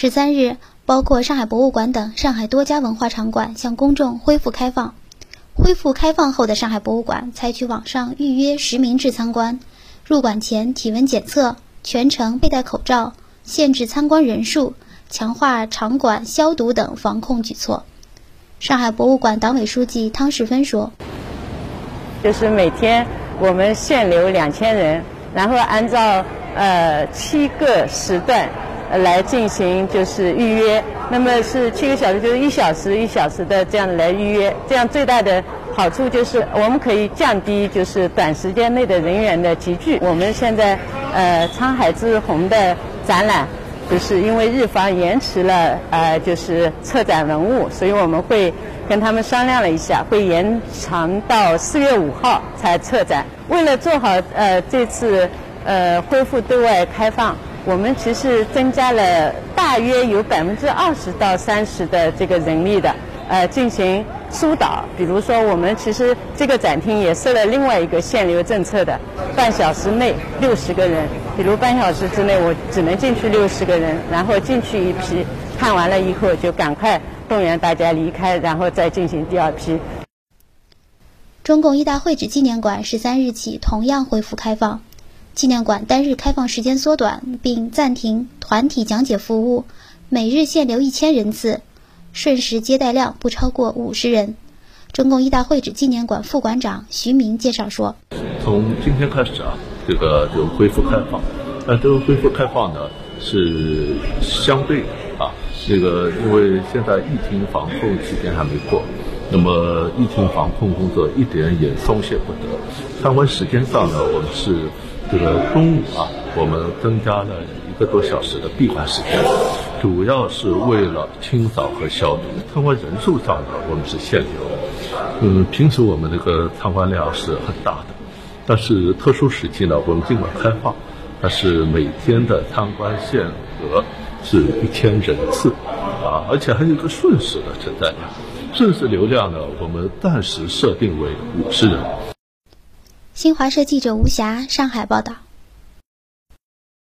十三日，包括上海博物馆等上海多家文化场馆向公众恢复开放。恢复开放后的上海博物馆采取网上预约实名制参观，入馆前体温检测，全程佩戴口罩，限制参观人数，强化场馆消毒等防控举措。上海博物馆党委书记汤世芬说：“就是每天我们限流两千人，然后按照呃七个时段来进行就是预约。那么是七个小时，就是一小时一小时的这样来预约。这样最大的好处就是我们可以降低就是短时间内的人员的集聚。我们现在呃沧海之虹的展览。”就是因为日方延迟了，呃，就是策展文物，所以我们会跟他们商量了一下，会延长到四月五号才策展。为了做好呃这次呃恢复对外开放，我们其实增加了大约有百分之二十到三十的这个人力的，呃，进行疏导。比如说，我们其实这个展厅也设了另外一个限流政策的，半小时内六十个人。比如半小时之内，我只能进去六十个人，然后进去一批，看完了以后就赶快动员大家离开，然后再进行第二批。中共一大会址纪念馆十三日起同样恢复开放，纪念馆单日开放时间缩短，并暂停团体讲解服务，每日限流一千人次，瞬时接待量不超过五十人。中共一大会址纪念馆副馆长徐明介绍说：“从今天开始啊。”这个就恢复开放，那这个恢复开放呢是相对的啊，这个因为现在疫情防控期间还没过，那么疫情防控工作一点也松懈不得。参观时间上呢，我们是这个中午啊，我们增加了一个多小时的闭馆时间，主要是为了清扫和消毒。参观人数上呢，我们是限流，嗯，平时我们这个参观量是很大的。但是特殊时期呢，我们尽管开放，但是每天的参观限额是一千人次，啊，而且还有一个瞬时的存在量，瞬时流量呢，我们暂时设定为五十人。新华社记者吴霞，上海报道。